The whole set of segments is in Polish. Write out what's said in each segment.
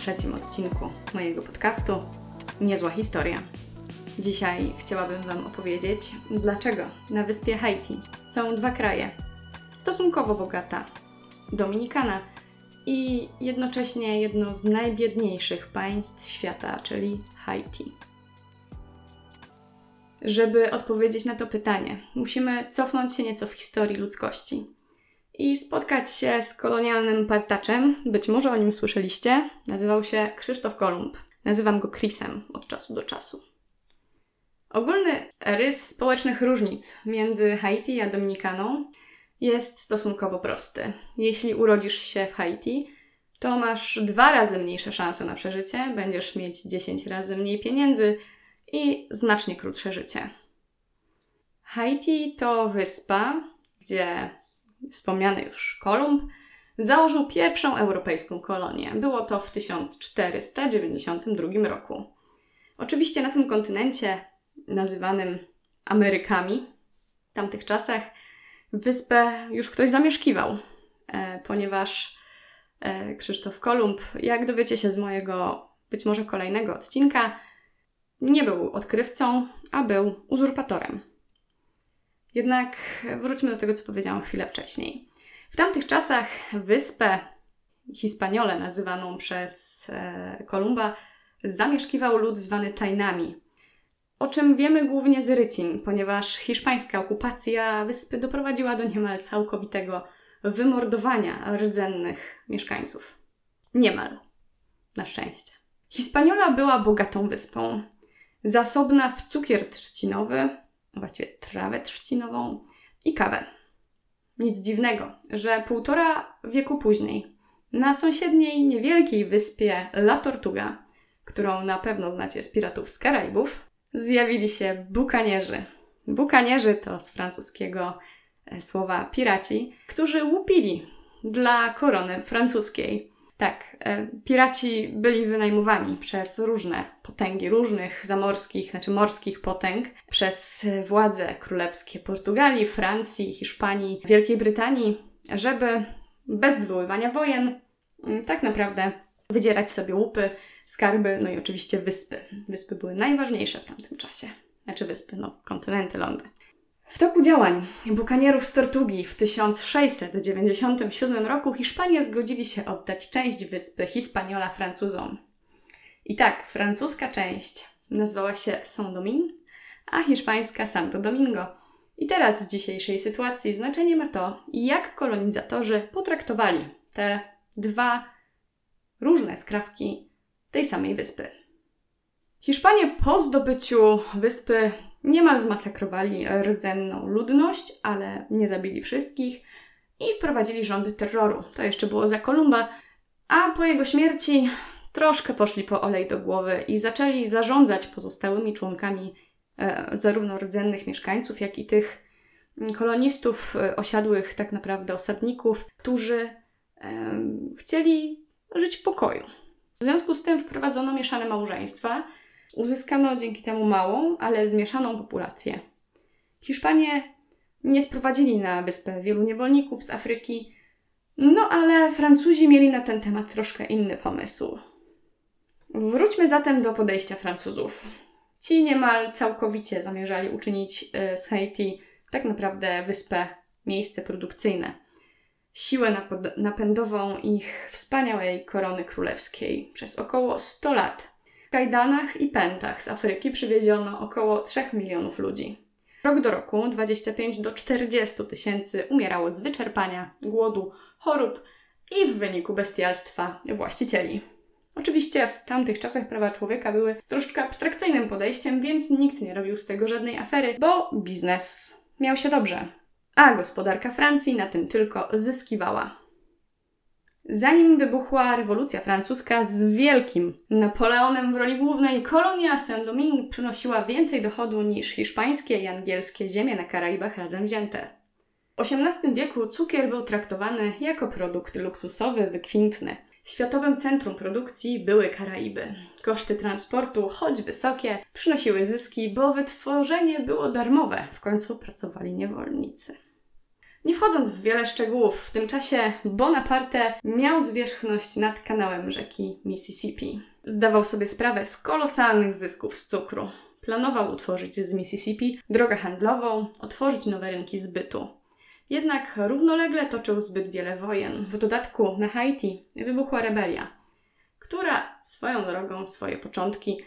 Trzecim odcinku mojego podcastu Niezła Historia. Dzisiaj chciałabym Wam opowiedzieć, dlaczego na wyspie Haiti są dwa kraje, stosunkowo bogata Dominikana i jednocześnie jedno z najbiedniejszych państw świata, czyli Haiti. Żeby odpowiedzieć na to pytanie, musimy cofnąć się nieco w historii ludzkości i spotkać się z kolonialnym partaczem. Być może o nim słyszeliście. Nazywał się Krzysztof Kolumb. Nazywam go Chrisem od czasu do czasu. Ogólny rys społecznych różnic między Haiti a Dominikaną jest stosunkowo prosty. Jeśli urodzisz się w Haiti, to masz dwa razy mniejsze szanse na przeżycie, będziesz mieć 10 razy mniej pieniędzy i znacznie krótsze życie. Haiti to wyspa, gdzie wspomniany już Kolumb założył pierwszą europejską kolonię. Było to w 1492 roku. Oczywiście na tym kontynencie, nazywanym Amerykami, w tamtych czasach wyspę już ktoś zamieszkiwał, e, ponieważ e, Krzysztof Kolumb, jak dowiecie się z mojego być może kolejnego odcinka, nie był odkrywcą, a był uzurpatorem. Jednak wróćmy do tego, co powiedziałam chwilę wcześniej. W tamtych czasach wyspę Hispaniolę, nazywaną przez e, Kolumba, zamieszkiwał lud zwany Tainami. O czym wiemy głównie z rycin, ponieważ hiszpańska okupacja wyspy doprowadziła do niemal całkowitego wymordowania rdzennych mieszkańców. Niemal. Na szczęście. Hispaniola była bogatą wyspą. Zasobna w cukier trzcinowy, właściwie trawę trzcinową i kawę. Nic dziwnego, że półtora wieku później na sąsiedniej niewielkiej wyspie La Tortuga, którą na pewno znacie z piratów z Karaibów, zjawili się bukanierzy. Bukanierzy to z francuskiego e, słowa piraci, którzy łupili dla korony francuskiej tak, e, piraci byli wynajmowani przez różne potęgi, różnych zamorskich, znaczy morskich potęg, przez władze królewskie Portugalii, Francji, Hiszpanii, Wielkiej Brytanii, żeby bez wywoływania wojen mm, tak naprawdę wydzierać sobie łupy, skarby, no i oczywiście wyspy. Wyspy były najważniejsze w tamtym czasie. Znaczy wyspy, no kontynenty, lądy. W toku działań bukanierów z Tortugi w 1697 roku Hiszpanie zgodzili się oddać część wyspy Hispaniola Francuzom. I tak, francuska część nazwała się Saint-Domingue, a hiszpańska Santo Domingo. I teraz w dzisiejszej sytuacji znaczenie ma to, jak kolonizatorzy potraktowali te dwa różne skrawki tej samej wyspy. Hiszpanie po zdobyciu wyspy Niemal zmasakrowali rdzenną ludność, ale nie zabili wszystkich i wprowadzili rządy terroru. To jeszcze było za Kolumba, a po jego śmierci troszkę poszli po olej do głowy i zaczęli zarządzać pozostałymi członkami e, zarówno rdzennych mieszkańców, jak i tych kolonistów e, osiadłych, tak naprawdę osadników, którzy e, chcieli żyć w pokoju. W związku z tym wprowadzono mieszane małżeństwa, Uzyskano dzięki temu małą, ale zmieszaną populację. Hiszpanie nie sprowadzili na wyspę wielu niewolników z Afryki, no ale Francuzi mieli na ten temat troszkę inny pomysł. Wróćmy zatem do podejścia Francuzów. Ci niemal całkowicie zamierzali uczynić e, z Haiti tak naprawdę wyspę, miejsce produkcyjne. Siłę napędową ich wspaniałej korony królewskiej przez około 100 lat kajdanach i pętach z Afryki przywieziono około 3 milionów ludzi. Rok do roku 25 do 40 tysięcy umierało z wyczerpania, głodu, chorób i w wyniku bestialstwa właścicieli. Oczywiście w tamtych czasach prawa człowieka były troszeczkę abstrakcyjnym podejściem, więc nikt nie robił z tego żadnej afery, bo biznes miał się dobrze. A gospodarka Francji na tym tylko zyskiwała. Zanim wybuchła rewolucja francuska z wielkim Napoleonem w roli głównej, kolonia Saint-Domingue przynosiła więcej dochodu niż hiszpańskie i angielskie ziemie na Karaibach razem wzięte. W XVIII wieku cukier był traktowany jako produkt luksusowy, wykwintny. Światowym centrum produkcji były Karaiby. Koszty transportu, choć wysokie, przynosiły zyski, bo wytworzenie było darmowe. W końcu pracowali niewolnicy. Nie wchodząc w wiele szczegółów, w tym czasie Bonaparte miał zwierzchność nad kanałem rzeki Mississippi. Zdawał sobie sprawę z kolosalnych zysków z cukru. Planował utworzyć z Mississippi drogę handlową, otworzyć nowe rynki zbytu. Jednak równolegle toczył zbyt wiele wojen. W dodatku na Haiti wybuchła rebelia, która swoją drogą swoje początki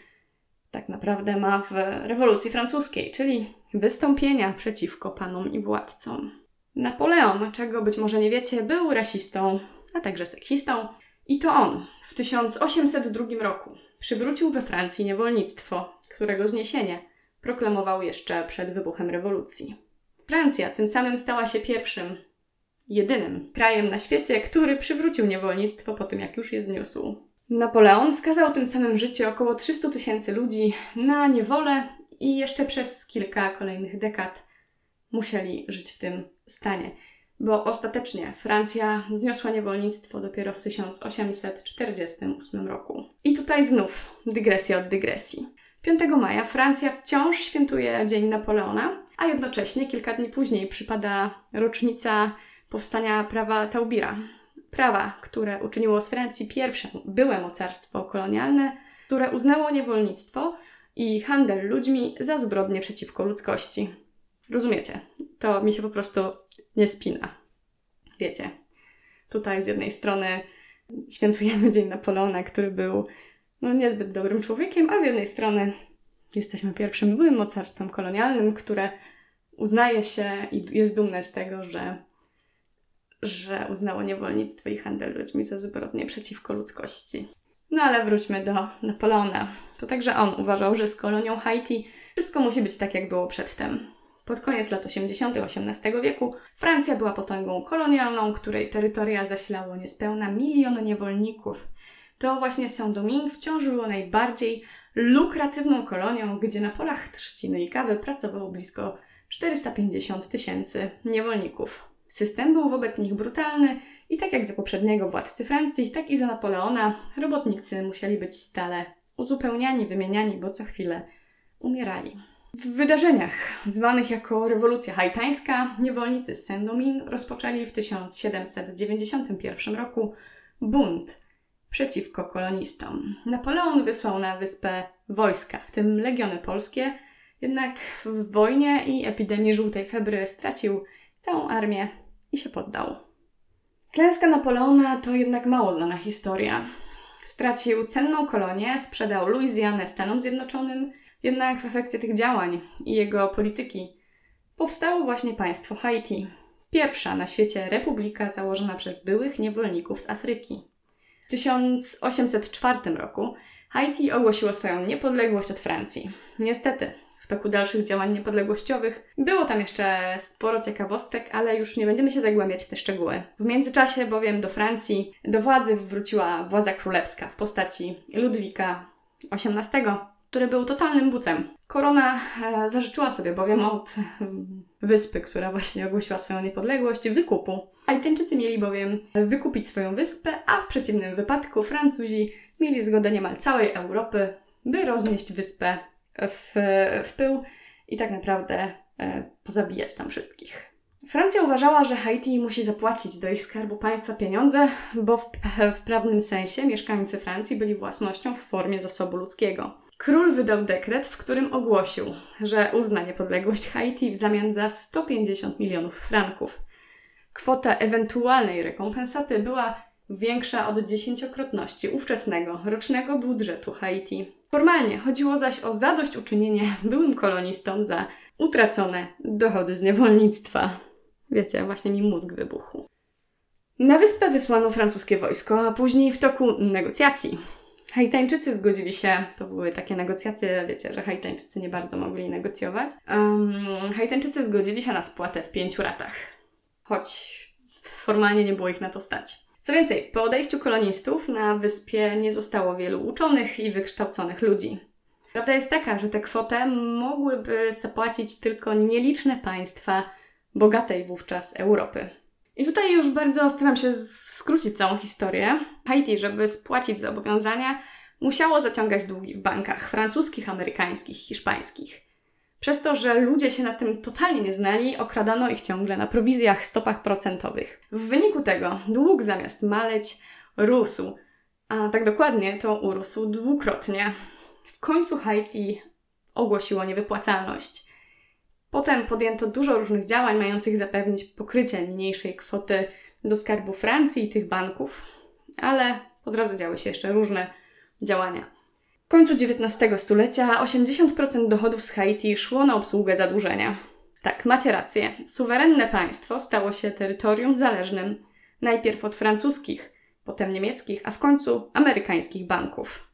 tak naprawdę ma w rewolucji francuskiej, czyli wystąpienia przeciwko panom i władcom. Napoleon, czego być może nie wiecie, był rasistą, a także seksistą. I to on w 1802 roku przywrócił we Francji niewolnictwo, którego zniesienie proklamował jeszcze przed wybuchem rewolucji. Francja tym samym stała się pierwszym, jedynym krajem na świecie, który przywrócił niewolnictwo po tym, jak już je zniósł. Napoleon skazał tym samym życie około 300 tysięcy ludzi na niewolę i jeszcze przez kilka kolejnych dekad musieli żyć w tym stanie, bo ostatecznie Francja zniosła niewolnictwo dopiero w 1848 roku. I tutaj znów dygresja od dygresji. 5 maja Francja wciąż świętuje Dzień Napoleona, a jednocześnie kilka dni później przypada rocznica powstania prawa Taubira. Prawa, które uczyniło z Francji pierwsze byłe mocarstwo kolonialne, które uznało niewolnictwo i handel ludźmi za zbrodnie przeciwko ludzkości. Rozumiecie? To mi się po prostu nie spina. Wiecie, tutaj z jednej strony świętujemy Dzień Napoleona, który był no, niezbyt dobrym człowiekiem, a z jednej strony jesteśmy pierwszym byłym mocarstwem kolonialnym, które uznaje się i jest dumne z tego, że, że uznało niewolnictwo i handel ludźmi za zbrodnie przeciwko ludzkości. No ale wróćmy do Napoleona. To także on uważał, że z kolonią Haiti wszystko musi być tak, jak było przedtem. Pod koniec lat 80. XVIII wieku Francja była potęgą kolonialną, której terytoria zaślało niespełna milion niewolników. To właśnie Saint-Domingue wciąż było najbardziej lukratywną kolonią, gdzie na polach trzciny i kawy pracowało blisko 450 tysięcy niewolników. System był wobec nich brutalny i tak jak za poprzedniego władcy Francji, tak i za Napoleona, robotnicy musieli być stale uzupełniani, wymieniani, bo co chwilę umierali. W wydarzeniach zwanych jako rewolucja haitańska niewolnicy z Saint-Domingue rozpoczęli w 1791 roku bunt przeciwko kolonistom. Napoleon wysłał na wyspę wojska, w tym legiony polskie, jednak w wojnie i epidemii żółtej febry stracił całą armię i się poddał. Klęska Napoleona to jednak mało znana historia. Stracił cenną kolonię, sprzedał Luizjanę Stanom Zjednoczonym, jednak w efekcie tych działań i jego polityki powstało właśnie państwo Haiti, pierwsza na świecie republika założona przez byłych niewolników z Afryki. W 1804 roku Haiti ogłosiło swoją niepodległość od Francji. Niestety, w toku dalszych działań niepodległościowych było tam jeszcze sporo ciekawostek, ale już nie będziemy się zagłębiać w te szczegóły. W międzyczasie bowiem do Francji do władzy wróciła władza królewska w postaci Ludwika XVIII, który był totalnym bucem. Korona e, zażyczyła sobie bowiem od wyspy, która właśnie ogłosiła swoją niepodległość, wykupu. Haitańczycy mieli bowiem wykupić swoją wyspę, a w przeciwnym wypadku Francuzi mieli zgodę niemal całej Europy, by roznieść wyspę w, w pył i tak naprawdę e, pozabijać tam wszystkich. Francja uważała, że Haiti musi zapłacić do ich skarbu państwa pieniądze, bo w, w prawnym sensie mieszkańcy Francji byli własnością w formie zasobu ludzkiego. Król wydał dekret, w którym ogłosił, że uzna niepodległość Haiti w zamian za 150 milionów franków. Kwota ewentualnej rekompensaty była większa od dziesięciokrotności ówczesnego rocznego budżetu Haiti. Formalnie chodziło zaś o zadośćuczynienie byłym kolonistom za utracone dochody z niewolnictwa. Wiecie, właśnie mi mózg wybuchł. Na wyspę wysłano francuskie wojsko, a później w toku negocjacji Haitańczycy zgodzili się, to były takie negocjacje, wiecie, że Haitańczycy nie bardzo mogli negocjować. Um, zgodzili się na spłatę w pięciu ratach, choć formalnie nie było ich na to stać. Co więcej, po odejściu kolonistów na wyspie nie zostało wielu uczonych i wykształconych ludzi. Prawda jest taka, że tę kwotę mogłyby zapłacić tylko nieliczne państwa bogatej wówczas Europy. I tutaj już bardzo staram się skrócić całą historię. Haiti, żeby spłacić zobowiązania, musiało zaciągać długi w bankach francuskich, amerykańskich, hiszpańskich. Przez to, że ludzie się na tym totalnie nie znali, okradano ich ciągle na prowizjach, stopach procentowych. W wyniku tego dług zamiast maleć rósł, a tak dokładnie to urósł dwukrotnie. W końcu Haiti ogłosiło niewypłacalność. Potem podjęto dużo różnych działań mających zapewnić pokrycie niniejszej kwoty do skarbu Francji i tych banków, ale po drodze działy się jeszcze różne działania. W końcu XIX stulecia 80% dochodów z Haiti szło na obsługę zadłużenia. Tak, macie rację. Suwerenne państwo stało się terytorium zależnym najpierw od francuskich, potem niemieckich, a w końcu amerykańskich banków.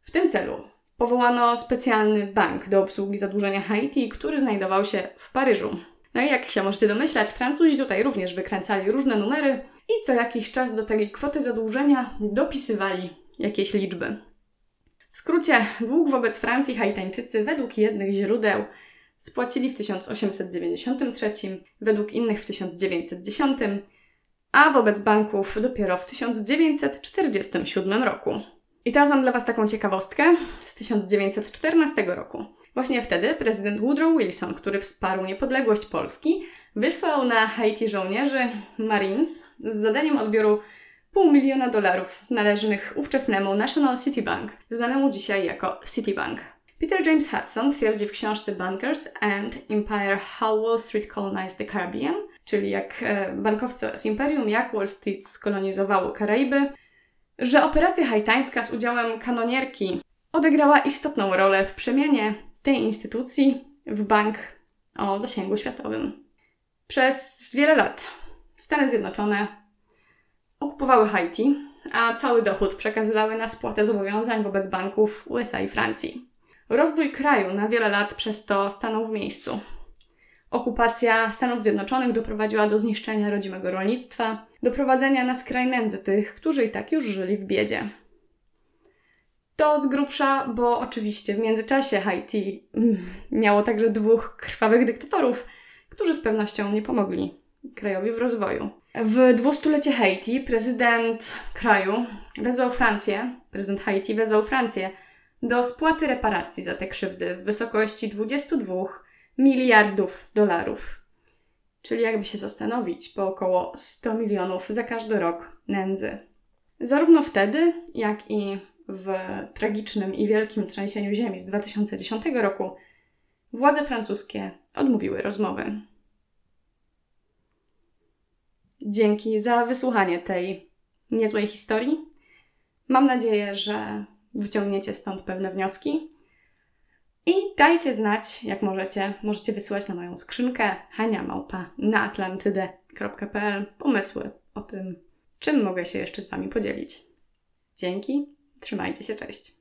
W tym celu powołano specjalny bank do obsługi zadłużenia Haiti, który znajdował się w Paryżu. No i jak się możecie domyślać, Francuzi tutaj również wykręcali różne numery i co jakiś czas do tej kwoty zadłużenia dopisywali jakieś liczby. W skrócie, dług wobec Francji Haitańczycy według jednych źródeł spłacili w 1893, według innych w 1910, a wobec banków dopiero w 1947 roku. I teraz mam dla Was taką ciekawostkę z 1914 roku. Właśnie wtedy prezydent Woodrow Wilson, który wsparł niepodległość Polski, wysłał na Haiti żołnierzy Marines z zadaniem odbioru pół miliona dolarów należnych ówczesnemu National City Bank, znanemu dzisiaj jako Citibank. Peter James Hudson twierdzi w książce Bankers and Empire How Wall Street Colonized the Caribbean, czyli jak e, bankowcy oraz imperium, jak Wall Street skolonizowało Karaiby, że operacja haitańska z udziałem kanonierki odegrała istotną rolę w przemianie tej instytucji w bank o zasięgu światowym. Przez wiele lat Stany Zjednoczone okupowały Haiti, a cały dochód przekazywały na spłatę zobowiązań wobec banków USA i Francji. Rozwój kraju na wiele lat przez to stanął w miejscu. Okupacja Stanów Zjednoczonych doprowadziła do zniszczenia rodzimego rolnictwa, doprowadzenia na skraj nędzy tych, którzy i tak już żyli w biedzie. To z grubsza, bo oczywiście w międzyczasie Haiti mm, miało także dwóch krwawych dyktatorów, którzy z pewnością nie pomogli krajowi w rozwoju. W dwustulecie Haiti prezydent kraju wezwał Francję, prezydent Haiti wezwał Francję do spłaty reparacji za te krzywdy w wysokości 22 miliardów dolarów. Czyli jakby się zastanowić, po około 100 milionów za każdy rok nędzy. Zarówno wtedy, jak i w tragicznym i wielkim trzęsieniu ziemi z 2010 roku, władze francuskie odmówiły rozmowy. Dzięki za wysłuchanie tej niezłej historii. Mam nadzieję, że wyciągniecie stąd pewne wnioski. I dajcie znać, jak możecie. Możecie wysyłać na moją skrzynkę haniamałpa na atlantydę.pl pomysły o tym, czym mogę się jeszcze z Wami podzielić. Dzięki, trzymajcie się, cześć.